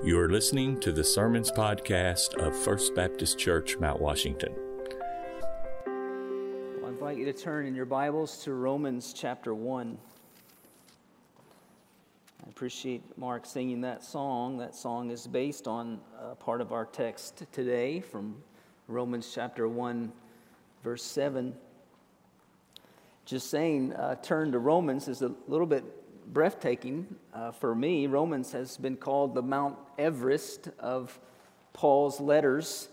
You are listening to the Sermons Podcast of First Baptist Church, Mount Washington. Well, I invite you to turn in your Bibles to Romans chapter 1. I appreciate Mark singing that song. That song is based on part of our text today from Romans chapter 1, verse 7. Just saying, uh, turn to Romans is a little bit breathtaking uh, for me. Romans has been called the Mount Everest of Paul's letters.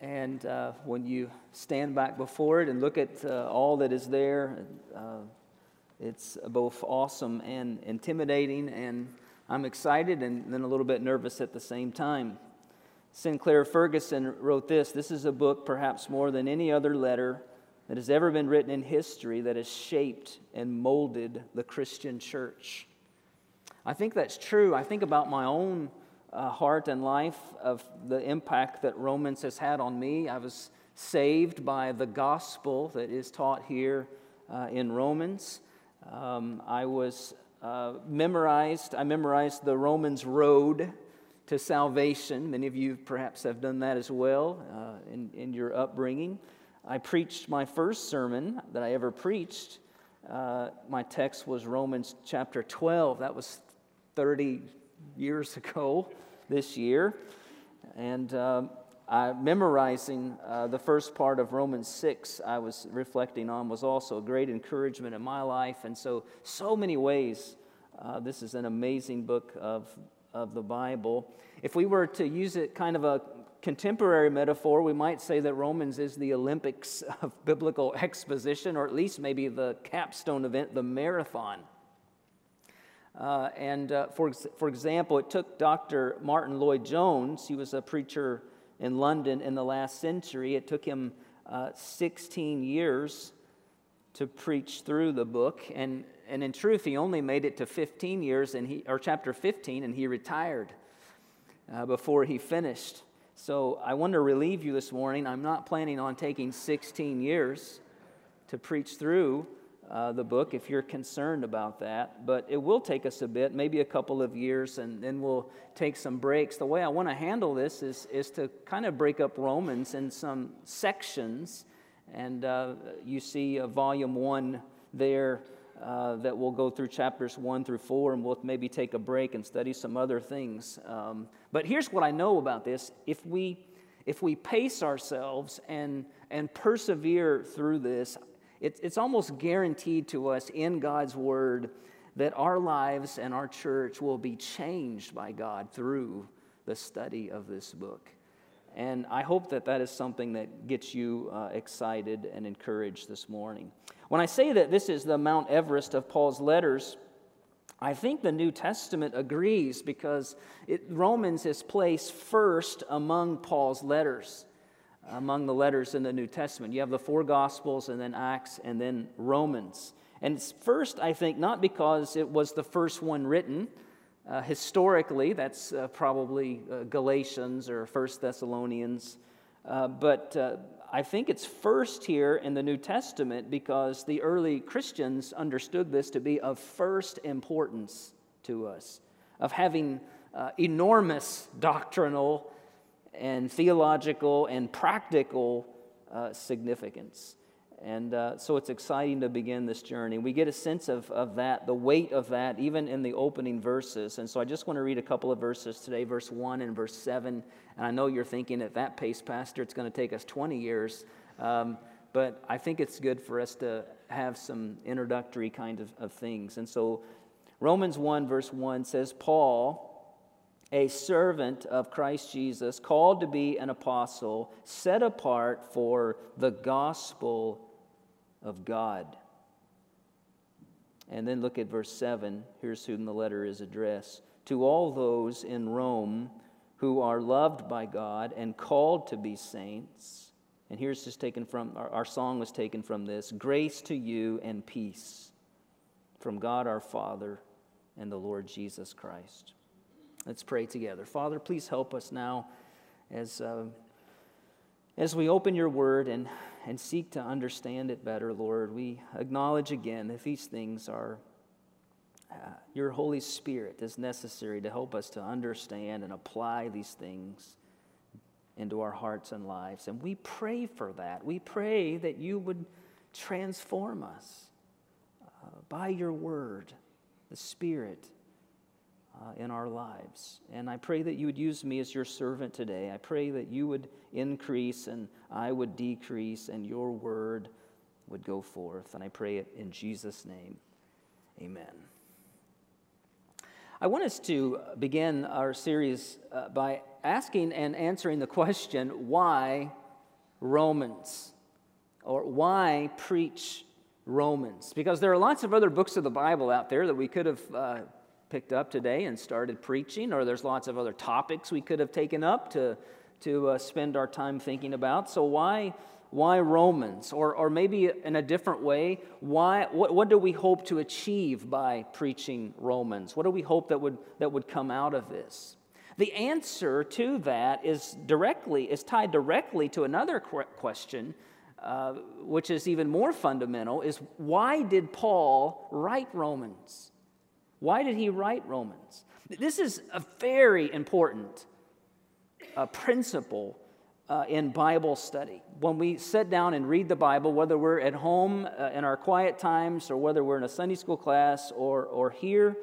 And uh, when you stand back before it and look at uh, all that is there, uh, it's both awesome and intimidating. And I'm excited and then a little bit nervous at the same time. Sinclair Ferguson wrote this This is a book, perhaps more than any other letter that has ever been written in history that has shaped and molded the Christian church. I think that's true. I think about my own uh, heart and life of the impact that Romans has had on me. I was saved by the gospel that is taught here uh, in Romans. Um, I was uh, memorized, I memorized the Romans road to salvation. Many of you perhaps have done that as well uh, in, in your upbringing. I preached my first sermon that I ever preached. Uh, my text was Romans chapter 12. That was 30 years ago this year. And um, I, memorizing uh, the first part of Romans 6, I was reflecting on, was also a great encouragement in my life. And so, so many ways, uh, this is an amazing book of, of the Bible. If we were to use it kind of a contemporary metaphor, we might say that Romans is the Olympics of biblical exposition, or at least maybe the capstone event, the marathon. Uh, and uh, for, for example, it took Dr. Martyn Lloyd-Jones, he was a preacher in London in the last century, it took him uh, 16 years to preach through the book. And, and in truth, he only made it to 15 years, and he, or chapter 15, and he retired uh, before he finished. So I want to relieve you this morning. I'm not planning on taking 16 years to preach through uh, the book if you're concerned about that, but it will take us a bit, maybe a couple of years, and then we'll take some breaks. The way I want to handle this is, is to kind of break up Romans in some sections. And uh, you see uh, volume one there uh, that we'll go through chapters one through four, and we'll maybe take a break and study some other things. Um, but here's what I know about this: if we if we pace ourselves and and persevere through this, it, it's almost guaranteed to us in God's Word that our lives and our church will be changed by God through the study of this book. And I hope that that is something that gets you uh, excited and encouraged this morning. When I say that this is the Mount Everest of Paul's letters, I think the New Testament agrees because it, Romans is placed first among Paul's letters, among the letters in the New Testament. You have the four Gospels, and then Acts, and then Romans. And it's first, I think, not because it was the first one written. Uh, historically, that's uh, probably uh, Galatians or First Thessalonians. Uh, but uh, I think it's first here in the New Testament because the early Christians understood this to be of first importance to us, of having uh, enormous doctrinal and theological and practical uh, significance. And uh, so it's exciting to begin this journey. We get a sense of, of that, the weight of that, even in the opening verses. And so I just want to read a couple of verses today, verse 1 and verse 7. And I know you're thinking at that pace, Pastor, it's going to take us 20 years. Um, but I think it's good for us to have some introductory kind of, of things. And so Romans 1, verse 1 says, Paul, a servant of Christ Jesus, called to be an apostle, set apart for the gospel of God. And then look at verse 7. Here's whom the letter is addressed. To all those in Rome who are loved by God and called to be saints. And here's just taken from our, our song was taken from this grace to you and peace from God our Father and the Lord Jesus Christ. Let's pray together. Father, please help us now as, uh, as we open your word and, and seek to understand it better, Lord. We acknowledge again that these things are, uh, your Holy Spirit is necessary to help us to understand and apply these things into our hearts and lives. And we pray for that. We pray that you would transform us uh, by your word, the Spirit. Uh, in our lives. And I pray that you would use me as your servant today. I pray that you would increase and I would decrease and your word would go forth. And I pray it in Jesus' name. Amen. I want us to begin our series uh, by asking and answering the question why Romans? Or why preach Romans? Because there are lots of other books of the Bible out there that we could have uh, picked up today and started preaching, or there's lots of other topics we could have taken up to, to uh, spend our time thinking about. So, why, why Romans? Or, or maybe in a different way, why, what, what do we hope to achieve by preaching Romans? What do we hope that would, that would come out of this? The answer to that is directly is tied directly to another question, uh, which is even more fundamental: is why did Paul write Romans? Why did he write Romans? This is a very important uh, principle uh, in Bible study. When we sit down and read the Bible, whether we're at home uh, in our quiet times or whether we're in a Sunday school class or, or here,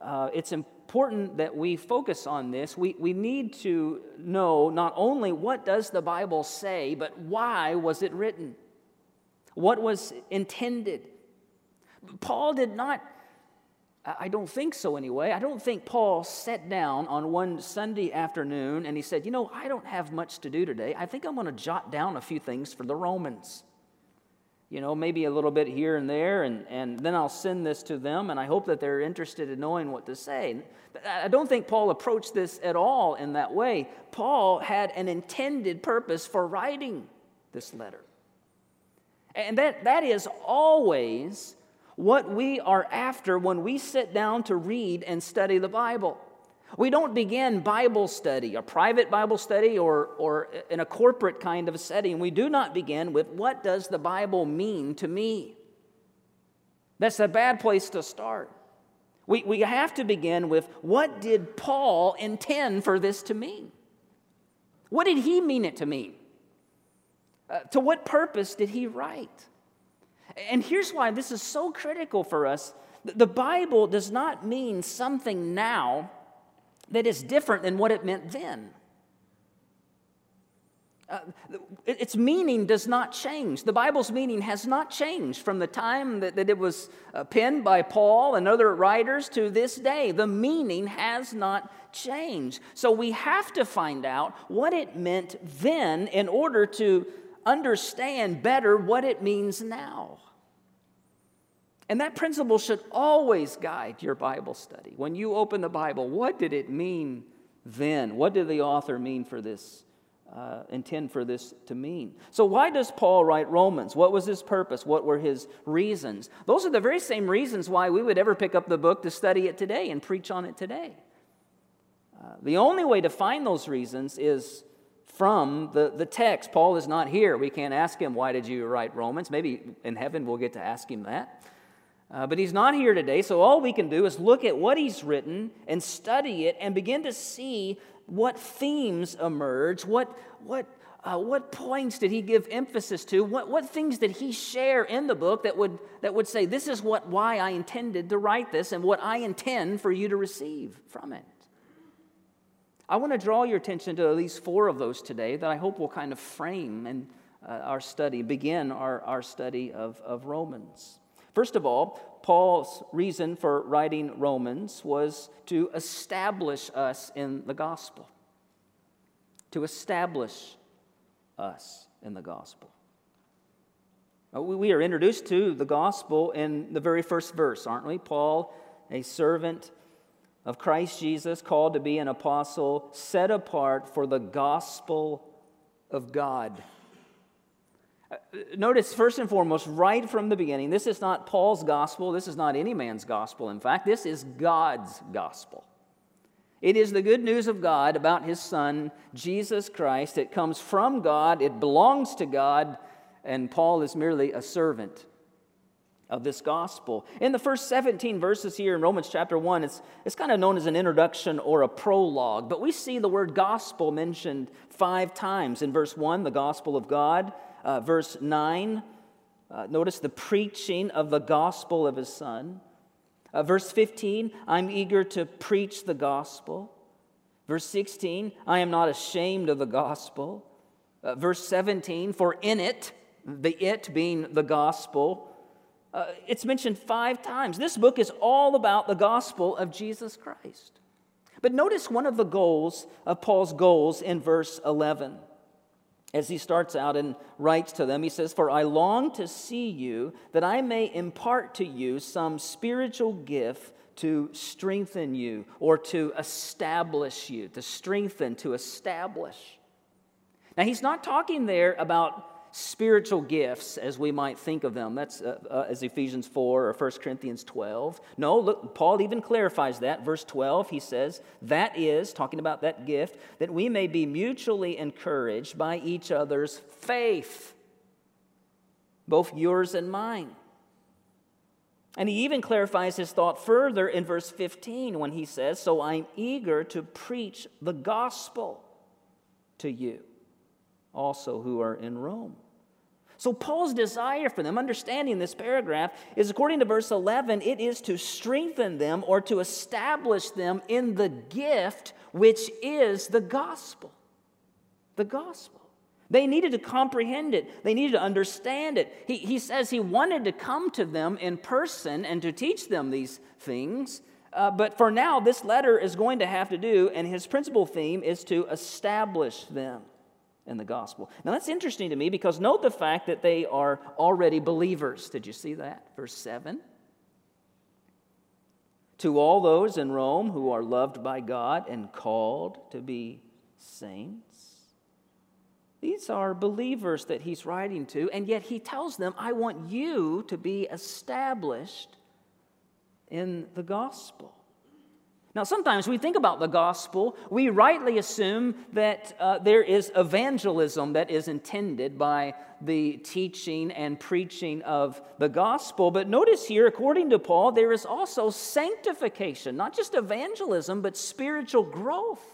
uh, it's important that we focus on this. We, we need to know not only what does the Bible say, but why was it written? What was intended? Paul did not I don't think so anyway. I don't think Paul sat down on one Sunday afternoon and he said, You know, I don't have much to do today. I think I'm going to jot down a few things for the Romans. You know, maybe a little bit here and there, and, and then I'll send this to them, and I hope that they're interested in knowing what to say. I don't think Paul approached this at all in that way. Paul had an intended purpose for writing this letter. And that, that is always what we are after when we sit down to read and study the Bible. We don't begin Bible study, a private Bible study, or, or in a corporate kind of setting. We do not begin with, What does the Bible mean to me? That's a bad place to start. We, we have to begin with, What did Paul intend for this to mean? What did he mean it to mean? Uh, to what purpose did he write? And here's why this is so critical for us. The Bible does not mean something now that is different than what it meant then. Uh, its meaning does not change. The Bible's meaning has not changed from the time that, that it was uh, penned by Paul and other writers to this day. The meaning has not changed. So we have to find out what it meant then in order to understand better what it means now. And that principle should always guide your Bible study. When you open the Bible, what did it mean then? What did the author mean for this, uh, intend for this to mean? So, why does Paul write Romans? What was his purpose? What were his reasons? Those are the very same reasons why we would ever pick up the book to study it today and preach on it today. Uh, the only way to find those reasons is from the, the text. Paul is not here. We can't ask him, Why did you write Romans? Maybe in heaven we'll get to ask him that. Uh, but he's not here today, so all we can do is look at what he's written and study it and begin to see what themes emerge, what, what, uh, what points did he give emphasis to, what, what things did he share in the book that would, that would say, this is what, why I intended to write this and what I intend for you to receive from it. I want to draw your attention to at least four of those today that I hope will kind of frame and, uh, our study, begin our, our study of, of Romans. First of all, Paul's reason for writing Romans was to establish us in the gospel. To establish us in the gospel. Uh, we are introduced to the gospel in the very first verse, aren't we? Paul, a servant of Christ Jesus, called to be an apostle, set apart for the gospel of God. Uh, notice, first and foremost, right from the beginning, this is not Paul's gospel. This is not any man's gospel. In fact, this is God's gospel. It is the good news of God about his Son, Jesus Christ. It comes from God, it belongs to God, and Paul is merely a servant of this gospel. In the first 17 verses here in Romans chapter 1, it's, it's kind of known as an introduction or a prologue, but we see the word gospel mentioned five times. In verse 1, the gospel of God. Uh, verse 9, uh, notice the preaching of the gospel of his son. Uh, verse 15, I'm eager to preach the gospel. Verse 16, I am not ashamed of the gospel. Uh, verse 17, for in it, the it being the gospel, uh, it's mentioned five times. This book is all about the gospel of Jesus Christ. But notice one of the goals of Paul's goals in verse 11. As he starts out and writes to them, he says, For I long to see you, that I may impart to you some spiritual gift to strengthen you or to establish you, to strengthen, to establish. Now, he's not talking there about spiritual gifts as we might think of them. That's uh, uh, as Ephesians 4 or 1 Corinthians 12. No, look, Paul even clarifies that. Verse 12, he says, That is, talking about that gift, that we may be mutually encouraged by each other's faith, both yours and mine. And he even clarifies his thought further in verse 15 when he says, So I'm eager to preach the gospel to you also who are in Rome. So, Paul's desire for them, understanding this paragraph, is according to verse 11, it is to strengthen them or to establish them in the gift which is the gospel. The gospel. They needed to comprehend it, they needed to understand it. He, he says he wanted to come to them in person and to teach them these things. Uh, but for now, this letter is going to have to do, and his principal theme is to establish them in the gospel. Now that's interesting to me because note the fact that they are already believers. Did you see that? Verse 7. To all those in Rome who are loved by God and called to be saints. These are believers that he's writing to, and yet he tells them, I want you to be established in the gospel. Now, sometimes we think about the gospel, we rightly assume that uh, there is evangelism that is intended by the teaching and preaching of the gospel. But notice here, according to Paul, there is also sanctification, not just evangelism, but spiritual growth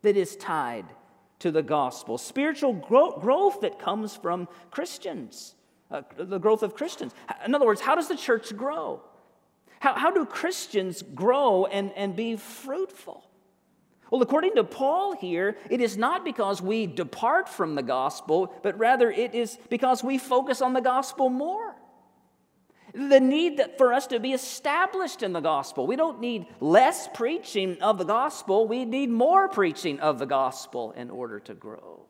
that is tied to the gospel. Spiritual gro- growth that comes from Christians, uh, the growth of Christians. In other words, how does the church grow? How, how do Christians grow and, and be fruitful? Well, according to Paul here, it is not because we depart from the gospel, but rather it is because we focus on the gospel more. The need for us to be established in the gospel. We don't need less preaching of the gospel, we need more preaching of the gospel in order to grow.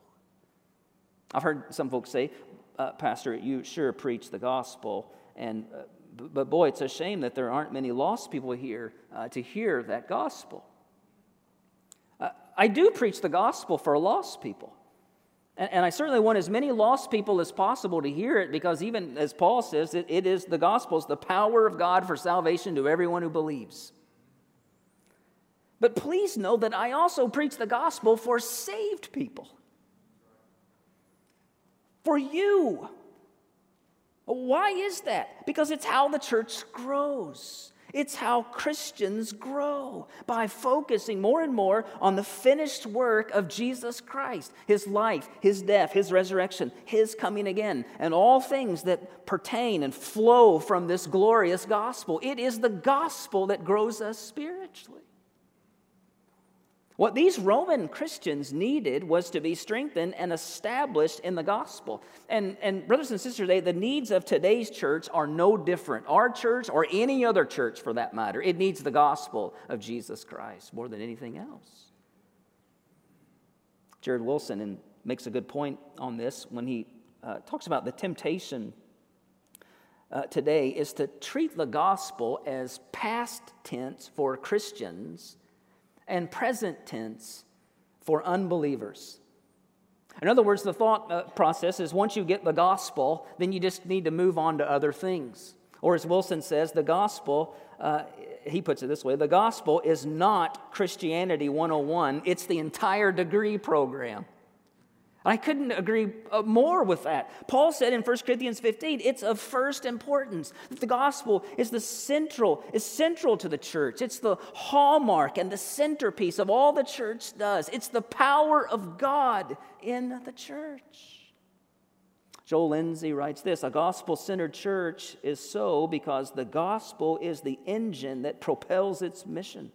I've heard some folks say, uh, Pastor, you sure preach the gospel, and uh, but boy, it's a shame that there aren't many lost people here uh, to hear that gospel. Uh, I do preach the gospel for lost people. And, and, I certainly want as many lost people as possible to hear it because, even as Paul says, it, it is the gospel is the power of God for salvation to everyone who believes. But please know that I also preach the gospel for saved people. For you. Why is that? Because it's how the church grows. It's how Christians grow by focusing more and more on the finished work of Jesus Christ, his life, his death, his resurrection, his coming again, and all things that pertain and flow from this glorious gospel. It is the gospel that grows us spiritually. What these Roman Christians needed was to be strengthened and established in the gospel. And, and brothers and sisters, they, the needs of today's church are no different. Our church, or any other church for that matter, it needs the gospel of Jesus Christ more than anything else. Jared Wilson and makes a good point on this when he uh, talks about the temptation uh, today is to treat the gospel as past tense for Christians and present tense for unbelievers. In other words, the thought uh, process is once you get the gospel, then you just need to move on to other things. Or as Wilson says, the gospel, uh, he puts it this way the gospel is not Christianity 101, it's the entire degree program. I couldn't agree uh, more with that. Paul said in 1 Corinthians 15, it's of first importance that the gospel is the central, is central to the church. It's the hallmark and the centerpiece of all the church does. It's the power of God in the church. Joel Lindsey writes this A gospel centered church is so because the gospel is the engine that propels its mission.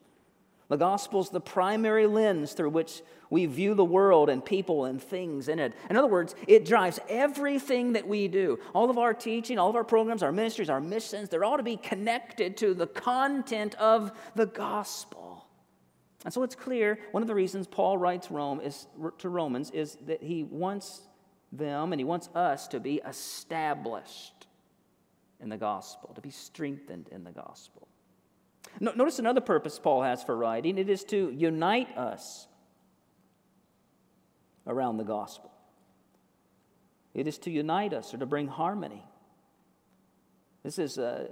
The gospel is the primary lens through which we view the world and people and things in it. In other words, it drives everything that we do. All of our teaching, all of our programs, our ministries, our missions, they're all to be connected to the content of the gospel. And so it's clear one of the reasons Paul writes Rome is, to Romans is that he wants them and he wants us to be established in the gospel, to be strengthened in the gospel. Notice another purpose Paul has for writing it is to unite us around the gospel. It is to unite us or to bring harmony. This is, uh,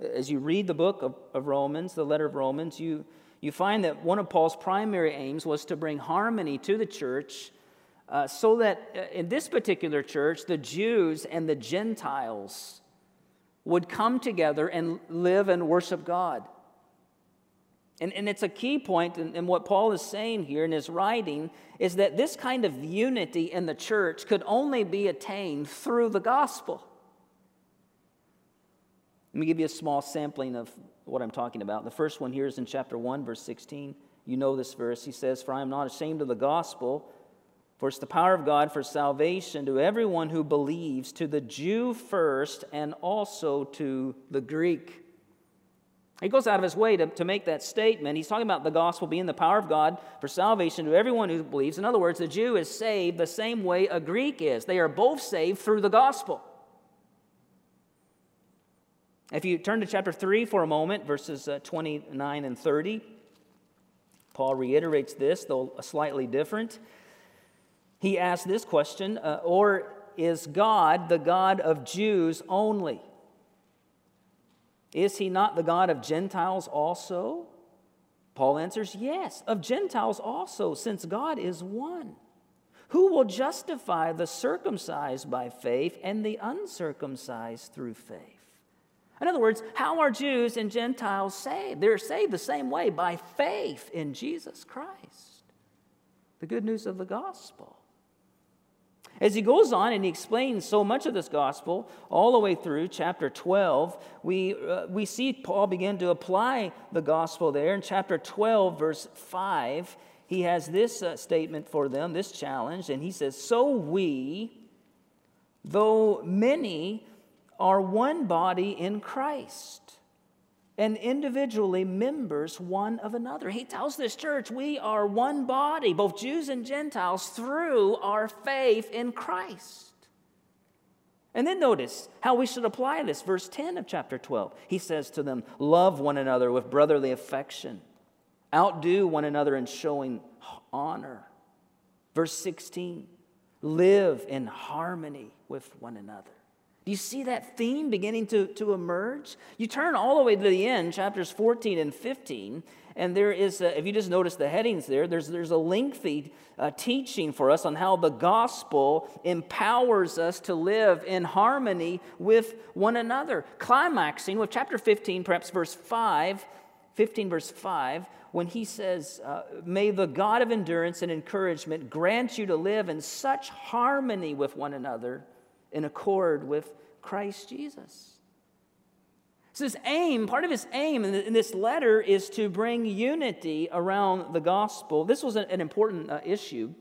as you read the book of, of Romans, the letter of Romans, you, you find that one of Paul's primary aims was to bring harmony to the church uh, so that uh, in this particular church, the Jews and the Gentiles would come together and live and worship God. And, and it's a key point in, in what Paul is saying here in his writing is that this kind of unity in the church could only be attained through the gospel. Let me give you a small sampling of what I'm talking about. The first one here is in chapter 1, verse 16. You know this verse. He says, For I am not ashamed of the gospel, for it's the power of God for salvation to everyone who believes, to the Jew first, and also to the Greek. He goes out of his way to, to make that statement. He's talking about the gospel being the power of God for salvation to everyone who believes. In other words, the Jew is saved the same way a Greek is. They are both saved through the gospel. If you turn to chapter 3 for a moment, verses uh, 29 and 30, Paul reiterates this, though slightly different. He asks this question uh, Or is God the God of Jews only? Is he not the God of Gentiles also? Paul answers, Yes, of Gentiles also, since God is one. Who will justify the circumcised by faith and the uncircumcised through faith? In other words, how are Jews and Gentiles saved? They're saved the same way by faith in Jesus Christ. The good news of the gospel. As he goes on and he explains so much of this gospel, all the way through chapter 12, we, uh, we see Paul begin to apply the gospel there. In chapter 12, verse 5, he has this uh, statement for them, this challenge, and he says, So we, though many, are one body in Christ and individually members one of another. He tells this church we are one body, both Jews and Gentiles, through our faith in Christ. And then notice how we should apply this. Verse 10 of chapter 12. He says to them, Love one another with brotherly affection, outdo one another in showing honor. Verse 16, live in harmony with one another. Do you see that theme beginning to, to emerge? You turn all the way to the end, chapters 14 and 15, and there is, a, if you just notice the headings there, there's, there's a lengthy uh, teaching for us on how the gospel empowers us to live in harmony with one another. Climaxing with chapter 15, perhaps verse 5, 15, verse 5, when he says, uh, May the God of endurance and encouragement grant you to live in such harmony with one another in accord with Christ Jesus. So, his aim, part of his aim in this letter is to bring unity around the gospel. This was an important uh, issue.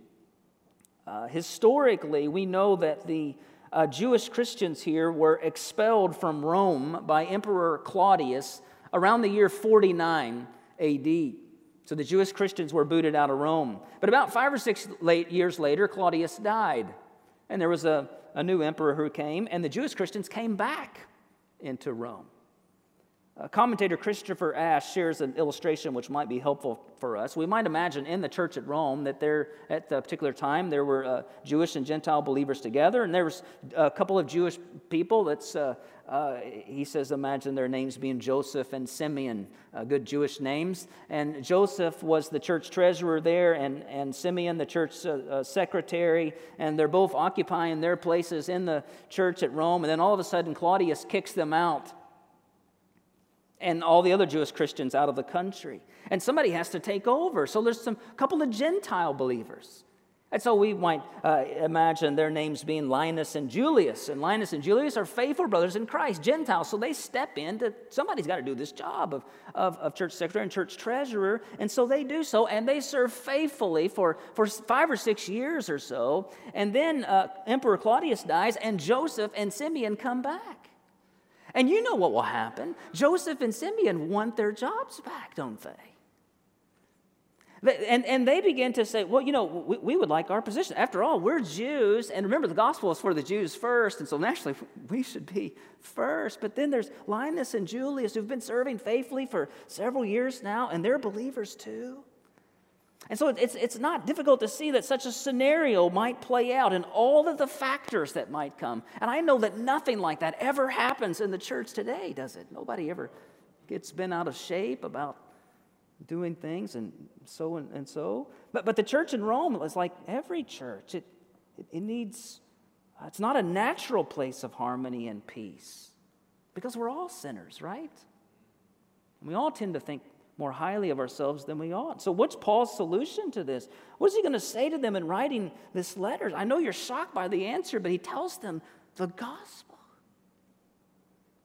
Uh, historically, we know that the uh, Jewish Christians here were expelled from Rome by Emperor Claudius around the year 49 AD. So the Jewish Christians were booted out of Rome. But about five or six late years later, Claudius died. And there was a a new emperor who came, and the Jewish Christians came back into Rome. Uh, commentator Christopher Ash shares an illustration which might be helpful for us. We might imagine in the church at Rome that there, at the particular time, there were uh, Jewish and Gentile believers together, and there was a couple of Jewish people. That's uh, uh he says, imagine their names being Joseph and Simeon, uh, good Jewish names. And Joseph was the church treasurer there, and, and Simeon the church uh, secretary, and they're both occupying their places in the church at Rome. And then all of a sudden, Claudius kicks them out and all the other Jewish Christians out of the country. And somebody has to take over. So there's some couple of Gentile believers. And so we might uh, imagine their names being Linus and Julius. And Linus and Julius are faithful brothers in Christ, Gentiles. So they step into, somebody's got to do this job of, of, of, church secretary and church treasurer. And so they do so, and they serve faithfully for, for five or six years or so. And then uh, Emperor Claudius dies, and Joseph and Simeon come back. And you know what will happen. Joseph and Simeon want their jobs back, don't they? And, and they begin to say, well, you know, we, we, would like our position. After all, we're Jews. And remember, the gospel is for the Jews first. And so naturally, we should be first. But then there's Linus and Julius who've been serving faithfully for several years now, and they're believers too. And so it's, it's not difficult to see that such a scenario might play out and all of the factors that might come. And I know that nothing like that ever happens in the church today, does it? Nobody ever gets bent out of shape about doing things and so and, and so. But, but the church in Rome is like every church, it, it, it needs, uh, it's not a natural place of harmony and peace because we're all sinners, right? And we all tend to think more highly of ourselves than we ought. So, what's Paul's solution to this? What is he going to say to them in writing this letter? I know you're shocked by the answer, but he tells them the gospel.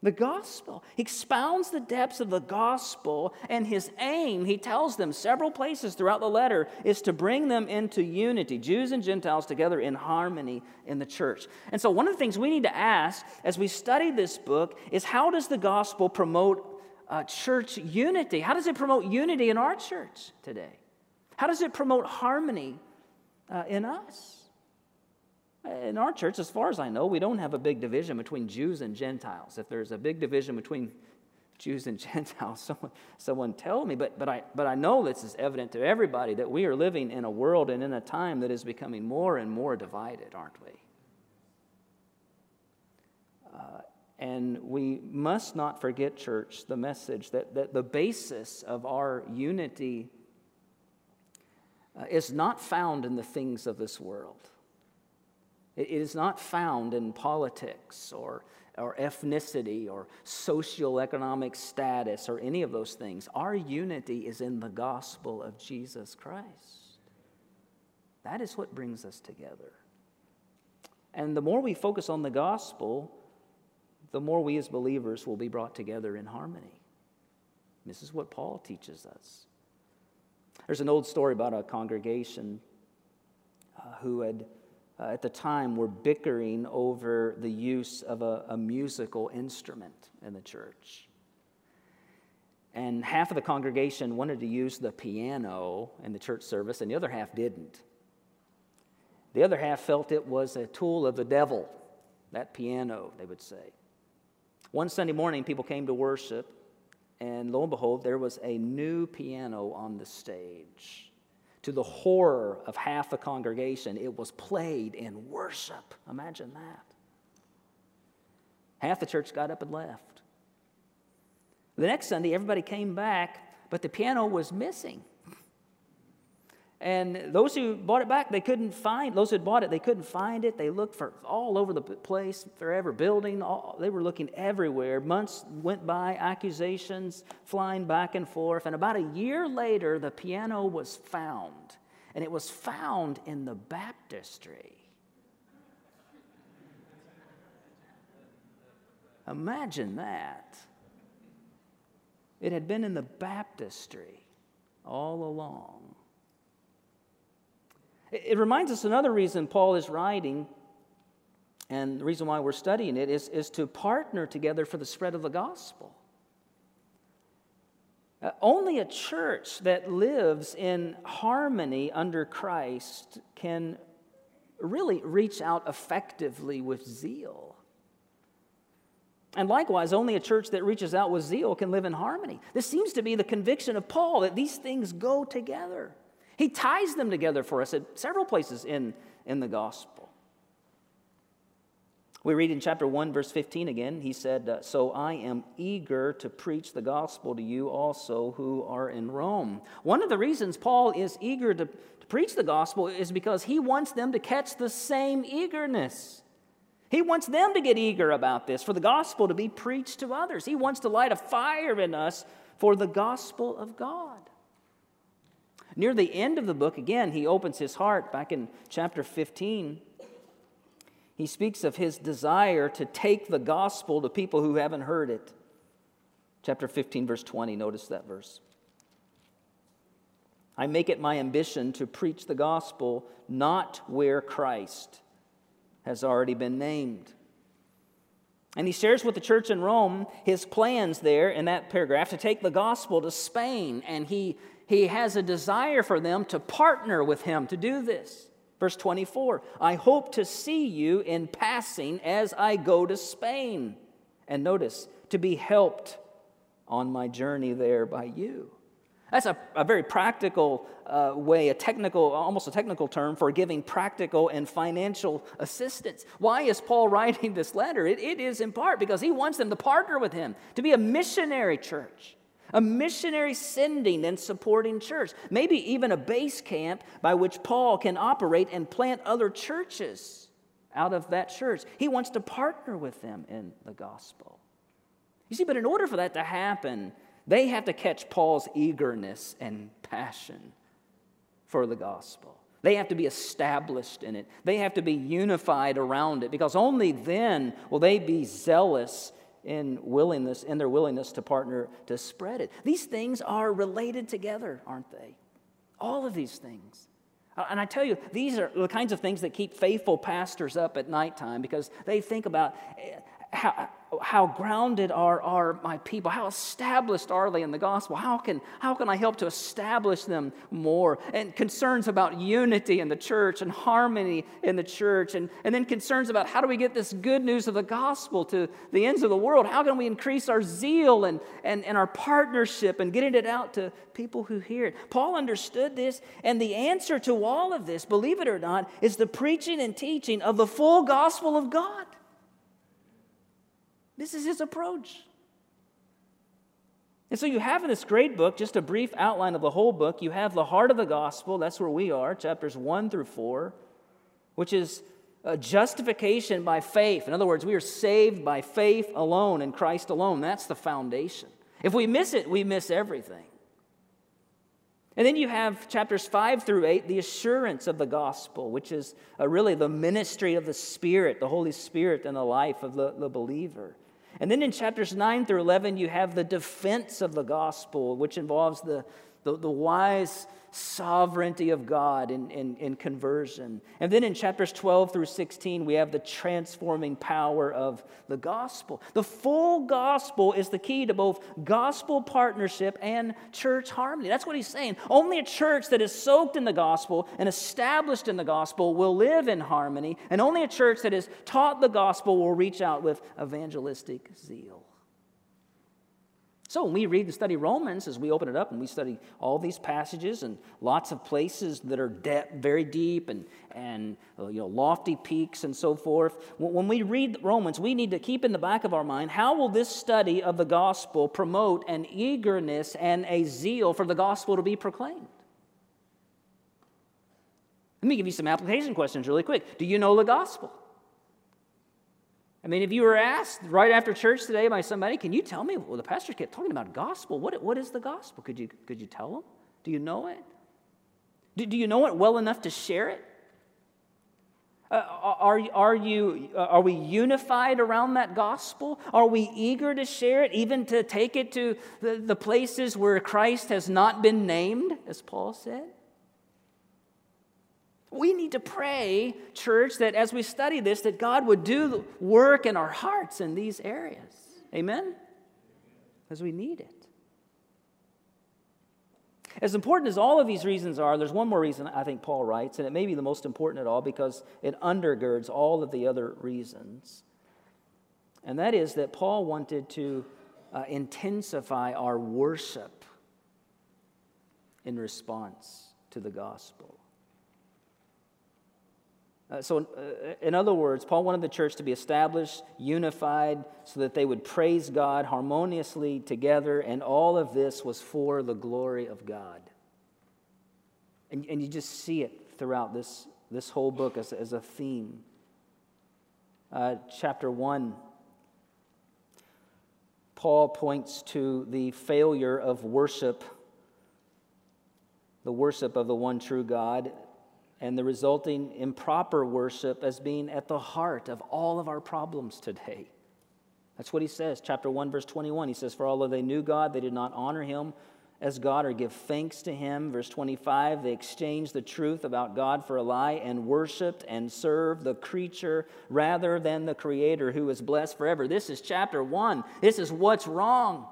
The gospel. Expounds the depths of the gospel, and his aim, he tells them several places throughout the letter, is to bring them into unity, Jews and Gentiles together in harmony in the church. And so, one of the things we need to ask as we study this book is how does the gospel promote uh, church unity? How does it promote unity in our church today? How does it promote harmony uh, in us? In our church, as far as I know, we don't have a big division between Jews and Gentiles. If there's a big division between Jews and Gentiles, someone, someone tell me. But, but, I, but I know this is evident to everybody that we are living in a world and in a time that is becoming more and more divided, aren't we? Uh, and we must not forget, church, the message that, that the basis of our unity uh, is not found in the things of this world. It, is not found in politics or, or ethnicity or socioeconomic status or any of those things. Our unity is in the gospel of Jesus Christ. That is what brings us together. And the more we focus on the gospel, the more we as believers will be brought together in harmony. This is what Paul teaches us. There's an old story about a congregation uh, who had, uh, at the time, were bickering over the use of a, a musical instrument in the church. And half of the congregation wanted to use the piano in the church service, and the other half didn't. The other half felt it was a tool of the devil, that piano, they would say. One Sunday morning, people came to worship, and lo and behold, there was a new piano on the stage. To the horror of half the congregation, it was played in worship. Imagine that. Half the church got up and left. The next Sunday, everybody came back, but the piano was missing. And those who bought it back, they couldn't find, those who bought it, they couldn't find it. They looked for all over the place, forever building. All, they were looking everywhere. Months went by, accusations flying back and forth. And about a year later, the piano was found. And it was found in the baptistry. Imagine that. It had been in the baptistry all along. It reminds us another reason Paul is writing, and the reason why we're studying it is, is to partner together for the spread of the gospel. Uh, only a church that lives in harmony under Christ can really reach out effectively with zeal. And likewise, only a church that reaches out with zeal can live in harmony. This seems to be the conviction of Paul that these things go together. He ties them together for us at several places in, in the gospel. We read in chapter 1, verse 15 again, he said, uh, So I am eager to preach the gospel to you also who are in Rome. One of the reasons Paul is eager to, to preach the gospel is because he wants them to catch the same eagerness. He wants them to get eager about this, for the gospel to be preached to others. He wants to light a fire in us for the gospel of God. Near the end of the book, again, he opens his heart back in chapter 15. He speaks of his desire to take the gospel to people who haven't heard it. Chapter 15, verse 20, notice that verse. I make it my ambition to preach the gospel not where Christ has already been named. And he shares with the church in Rome his plans there in that paragraph to take the gospel to Spain. And he, he has a desire for them to partner with him to do this. Verse 24 I hope to see you in passing as I go to Spain. And notice, to be helped on my journey there by you. That's a, a very practical uh, way, a technical, almost a technical term for giving practical and financial assistance. Why is Paul writing this letter? It, it is in part because he wants them to partner with him, to be a missionary church, a missionary sending and supporting church, maybe even a base camp by which Paul can operate and plant other churches out of that church. He wants to partner with them in the gospel. You see, but in order for that to happen, they have to catch Paul's eagerness and passion for the gospel. They have to be established in it. They have to be unified around it because only then will they be zealous in willingness in their willingness to partner to spread it. These things are related together, aren't they? All of these things. And I tell you, these are the kinds of things that keep faithful pastors up at nighttime because they think about eh, how, how grounded are, are my people? How established are they in the gospel? How can, how can I help to establish them more? And concerns about unity in the church and harmony in the church. And, and then concerns about how do we get this good news of the gospel to the ends of the world? How can we increase our zeal and, and, and our partnership and getting it out to people who hear it? Paul understood this. And the answer to all of this, believe it or not, is the preaching and teaching of the full gospel of God. This is his approach. And so you have in this great book, just a brief outline of the whole book, you have the heart of the gospel, that's where we are, chapters 1 through 4, which is justification by faith. In other words, we are saved by faith alone in Christ alone. That's the foundation. If we miss it, we miss everything. And then you have chapters 5 through 8, the assurance of the gospel, which is uh, really the ministry of the Spirit, the Holy Spirit in the life of the, the believer. And then in chapters 9 through 11, you have the defense of the gospel, which involves the, the, the wise sovereignty of God in, in, in, conversion. And then in chapters 12 through 16, we have the transforming power of the gospel. The full gospel is the key to both gospel partnership and church harmony. That's what he's saying. Only a church that is soaked in the gospel and established in the gospel will live in harmony, and only a church that is taught the gospel will reach out with evangelistic zeal. So when we read and study Romans, as we open it up and we study all these passages and lots of places that are de- very deep and, and uh, you know, lofty peaks and so forth, when we read Romans, we need to keep in the back of our mind how will this study of the gospel promote an eagerness and a zeal for the gospel to be proclaimed? Let me give you some application questions really quick. Do you know the gospel? I mean, if you were asked right after church today by somebody, can you tell me? Well, the pastor kept talking about gospel. What, what is the gospel? Could you, could you tell them? Do you know it? Do, do you know it well enough to share it? Uh, are, are, you, uh, are we unified around that gospel? Are we eager to share it, even to take it to the, the places where Christ has not been named, as Paul said? We need to pray, church, that as we study this, that God would do work in our hearts in these areas. Amen? Because we need it. As important as all of these reasons are, there's one more reason I think Paul writes, and it may be the most important at all because it undergirds all of the other reasons. and that is that Paul wanted to uh, intensify our worship in response to the gospel. Uh, so, uh, in other words, Paul wanted the church to be established, unified, so that they would praise God harmoniously together, and all of this was for the glory of God. And, and you just see it throughout this, this whole book as, as a theme. Uh, chapter 1, Paul points to the failure of worship, the worship of the one true God and the resulting improper worship as being at the heart of all of our problems today. That's what he says, chapter 1, verse 21. He says, For although they knew God, they did not honor him as God or give thanks to him. Verse 25, they exchanged the truth about God for a lie and worshiped and served the creature rather than the creator who is blessed forever. This is chapter 1. This is what's wrong.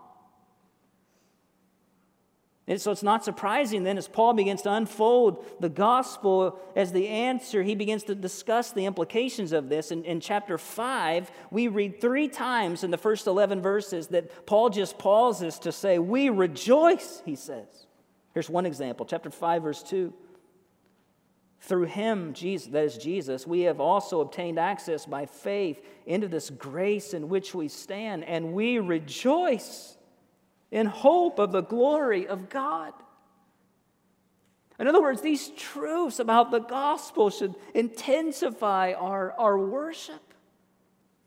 And so it's not surprising then, as Paul begins to unfold the gospel as the answer, he begins to discuss the implications of this. In, in chapter 5, we read three times in the first 11 verses that Paul just pauses to say, We rejoice, he says. Here's one example, chapter 5, verse 2. Through him, Jesus, that is Jesus, we have also obtained access by faith into this grace in which we stand, and we rejoice in hope of the glory of God. In other words, these truths about the gospel should intensify our, our worship.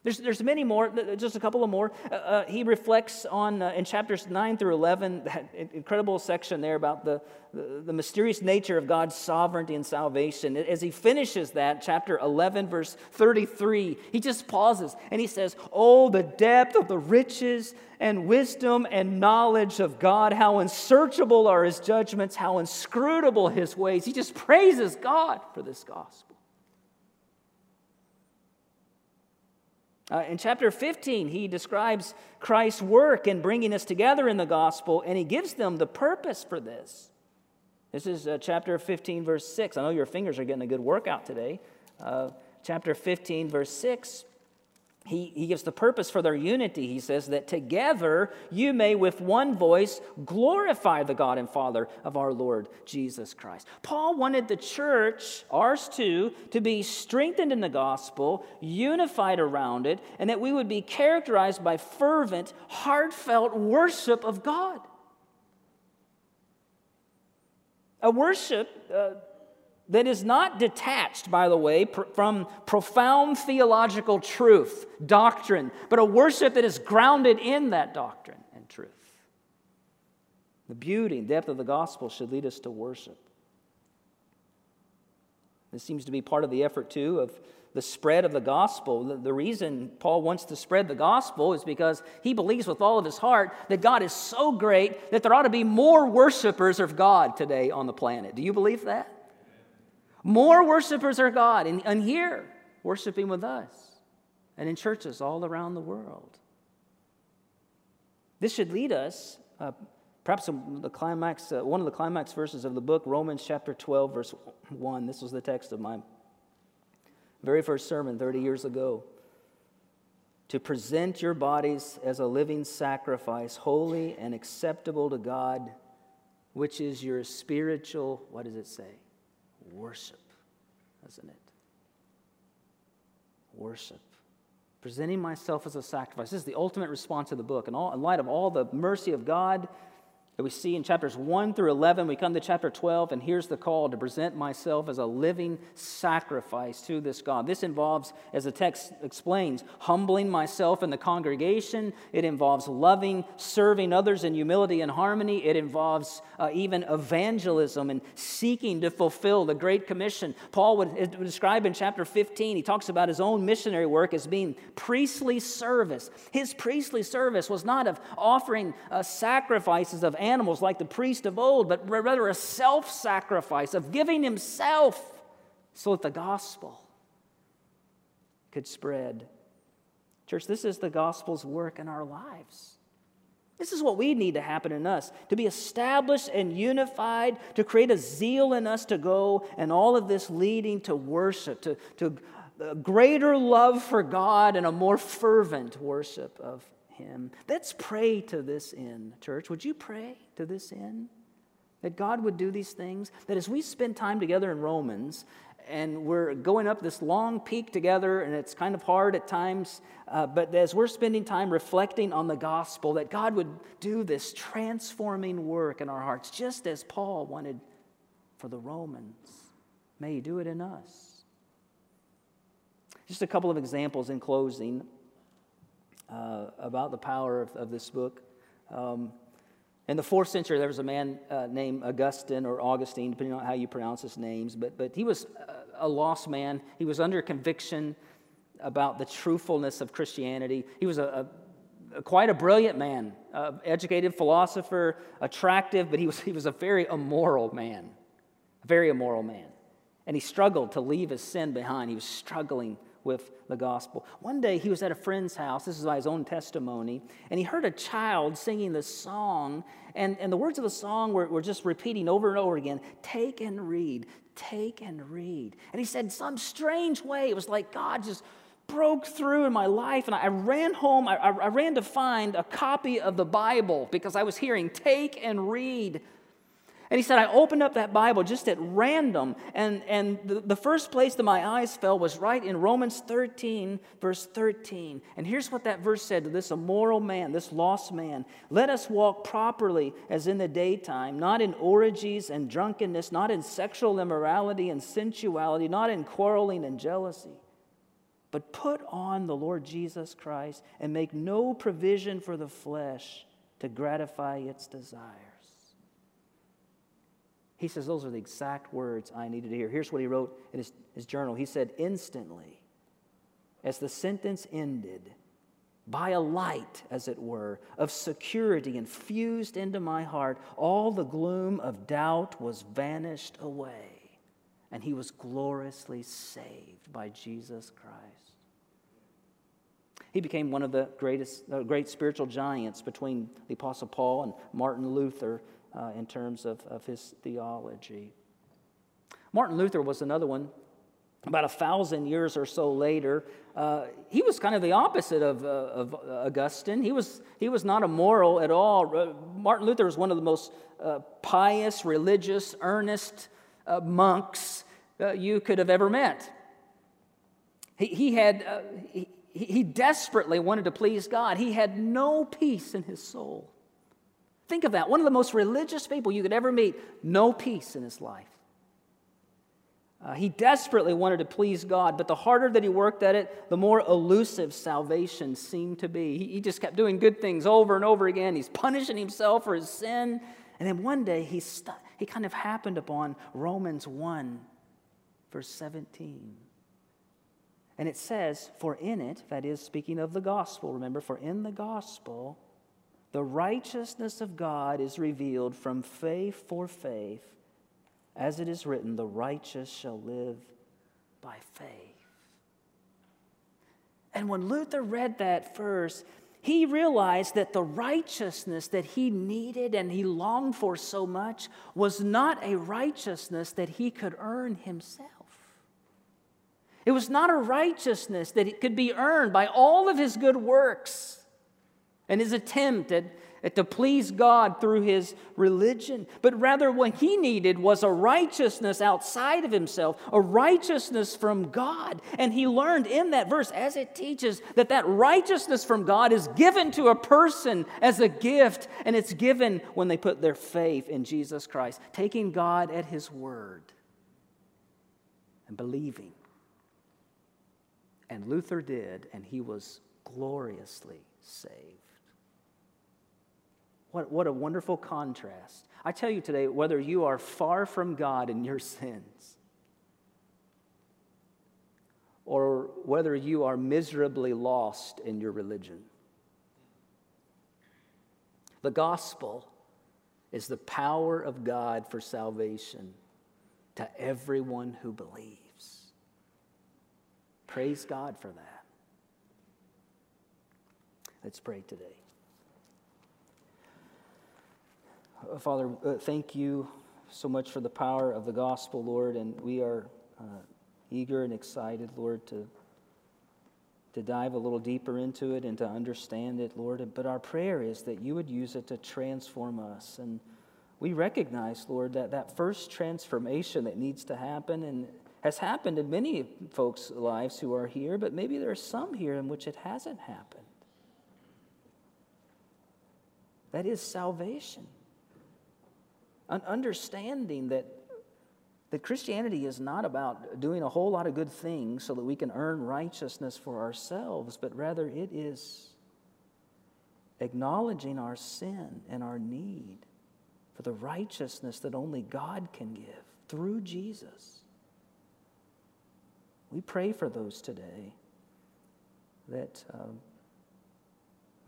There's, there's many more, just a couple of more. Uh, uh, he reflects on, uh, in chapters 9 through 11, that incredible section there about the, the, the, mysterious nature of God's sovereignty and salvation. As he finishes that, chapter 11, verse 33, he just pauses and he says, Oh, the depth of the riches and wisdom and knowledge of God, how unsearchable are his judgments, how inscrutable his ways. He just praises God for this gospel. Uh, in chapter 15, he describes Christ's work in bringing us together in the gospel, and he gives them the purpose for this. This is uh, chapter 15, verse 6. I know your fingers are getting a good workout today. Uh, chapter 15, verse 6 he, he gives the purpose for their unity. He says that together you may with one voice glorify the God and Father of our Lord Jesus Christ. Paul wanted the church, ours too, to be strengthened in the gospel, unified around it, and that we would be characterized by fervent, heartfelt worship of God. A worship. Uh, that is not detached, by the way, pr- from profound theological truth, doctrine, but a worship that is grounded in that doctrine and truth. The beauty and depth of the gospel should lead us to worship. This seems to be part of the effort, too, of the spread of the gospel. The, the reason Paul wants to spread the gospel is because he believes with all of his heart that God is so great that there ought to be more worshipers of God today on the planet. Do you believe that? More worshipers are God, and, and here, worshiping with us, and in churches all around the world. This should lead us, uh, perhaps the climax, uh, one of the climax verses of the book, Romans chapter 12, verse 1. This was the text of my very first sermon 30 years ago. To present your bodies as a living sacrifice, holy and acceptable to God, which is your spiritual, what does it say? Worship, isn't it? Worship. Presenting myself as a sacrifice. This is the ultimate response of the book. And all, in light of all the mercy of God, that we see in chapters 1 through 11. We come to chapter 12, and here's the call to present myself as a living sacrifice to this God. This involves, as the text explains, humbling myself in the congregation. It involves loving, serving others in humility and harmony. It involves uh, even evangelism and seeking to fulfill the Great Commission. Paul would describe in chapter 15, he talks about his own missionary work as being priestly service. His priestly service was not of offering uh, sacrifices of animals like the priest of old, but rather a self sacrifice of giving himself so that the gospel could spread. Church, this is the gospel's work in our lives. This is what we need to happen in us to be established and unified, to create a zeal in us to go, and all of this leading to worship, to, to a greater love for God and a more fervent worship of Him. Let's pray to this end, church. Would you pray to this end? That God would do these things? That as we spend time together in Romans, and we're going up this long peak together, and it's kind of hard at times. Uh, but as we're spending time reflecting on the gospel, that God would do this transforming work in our hearts, just as Paul wanted for the Romans. May He do it in us. Just a couple of examples in closing uh, about the power of, of this book. Um, in the fourth century, there was a man uh, named Augustine or Augustine, depending on how you pronounce his names, but, but he was a lost man. He was under conviction about the truthfulness of Christianity. He was a, a quite a brilliant man, uh, educated philosopher, attractive, but he was, he was a very immoral man, a very immoral man. And he struggled to leave his sin behind. He was struggling with the gospel. One day he was at a friend's house, this is by his own testimony, and he heard a child singing this song, and, and the words of the song were, were just repeating over and over again Take and read, take and read. And he said, some strange way, it was like God just broke through in my life, and I ran home. I, I, ran to find a copy of the Bible because I was hearing, take and read. And he said, I opened up that Bible just at random, and, and the, the first place that my eyes fell was right in Romans 13, verse 13. And here's what that verse said to this immoral man, this lost man Let us walk properly as in the daytime, not in orgies and drunkenness, not in sexual immorality and sensuality, not in quarreling and jealousy. But put on the Lord Jesus Christ and make no provision for the flesh to gratify its desires. He says, Those are the exact words I needed to hear. Here's what he wrote in his, his journal. He said, Instantly, as the sentence ended, by a light, as it were, of security infused into my heart, all the gloom of doubt was vanished away, and he was gloriously saved by Jesus Christ. He became one of the greatest, uh, great spiritual giants between the Apostle Paul and Martin Luther uh, in terms of, of his theology. Martin Luther was another one. About a thousand years or so later, uh, he was kind of the opposite of, uh, of Augustine. He was, he was not immoral at all. Uh, Martin Luther was one of the most uh, pious, religious, earnest uh, monks you could have ever met. He, he had, he, he desperately wanted to please God. He had no peace in his soul. Think of that. One of the most religious people you could ever meet, no peace in his life. Uh, he desperately wanted to please God, but the harder that he worked at it, the more elusive salvation seemed to be. He, he just kept doing good things over and over again. He's punishing himself for his sin. And then one day he, st- he kind of happened upon Romans 1, verse 17. And it says, For in it, that is speaking of the gospel, remember, for in the gospel, the righteousness of God is revealed from faith for faith, as it is written, the righteous shall live by faith. And when Luther read that verse, he realized that the righteousness that he needed and he longed for so much was not a righteousness that he could earn himself. It was not a righteousness that it could be earned by all of his good works and his attempt at, at to please God through his religion. But rather, what he needed was a righteousness outside of himself, a righteousness from God. And he learned in that verse, as it teaches, that that righteousness from God is given to a person as a gift, and it's given when they put their faith in Jesus Christ, taking God at his word and believing. And Luther did, and he was gloriously saved. What, what a wonderful contrast. I tell you today, whether you are far from God in your sins, or whether you are miserably lost in your religion, the gospel is the power of God for salvation to everyone who believes. Praise God for that. Let's pray today. Uh, Father, uh, thank you so much for the power of the gospel, Lord, and we are uh, eager and excited, Lord, to, to dive a little deeper into it and to understand it, Lord. But our prayer is that you would use it to transform us. And we recognize, Lord, that that first transformation that needs to happen and has happened in many folks' lives who are here, but maybe there are some here in which it hasn't happened. That is salvation. An understanding that, that Christianity is not about doing a whole lot of good things so that we can earn righteousness for ourselves, but rather it is acknowledging our sin and our need for the righteousness that only God can give through Jesus. We pray for those today that. Um,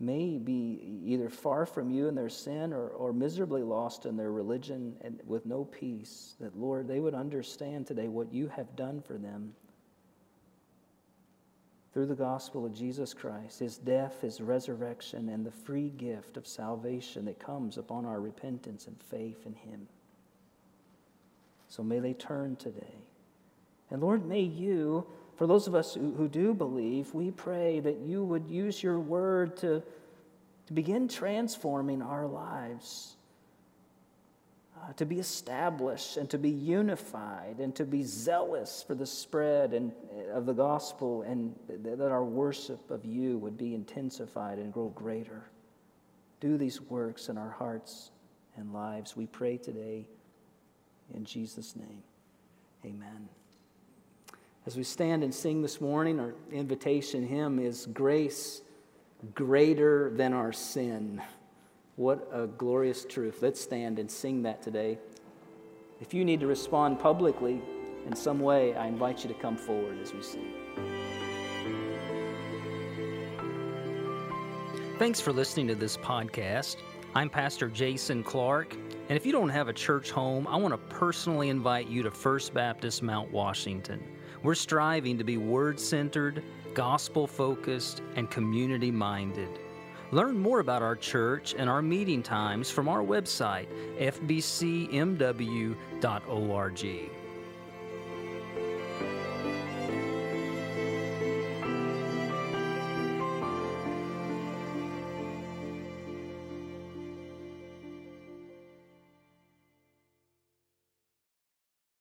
may be either far from you in their sin or, or miserably lost in their religion and with no peace, that, Lord, they would understand today what you have done for them through the gospel of Jesus Christ, his death, his resurrection, and the free gift of salvation that comes upon our repentance and faith in him. So may they turn today. And Lord, may you for those of us who, who do believe, we pray that you would use your word to, to begin transforming our lives, uh, to be established and to be unified and to be zealous for the spread and, uh, of the gospel, and that our worship of you would be intensified and grow greater. Do these works in our hearts and lives. We pray today in Jesus' name. Amen. As we stand and sing this morning, our invitation hymn is Grace Greater Than Our Sin. What a glorious truth. Let's stand and sing that today. If you need to respond publicly in some way, I invite you to come forward as we sing. Thanks for listening to this podcast. I'm Pastor Jason Clark, and if you don't have a church home, I want to personally invite you to First Baptist Mount Washington. We're striving to be word centered, gospel focused, and community minded. Learn more about our church and our meeting times from our website, fbcmw.org.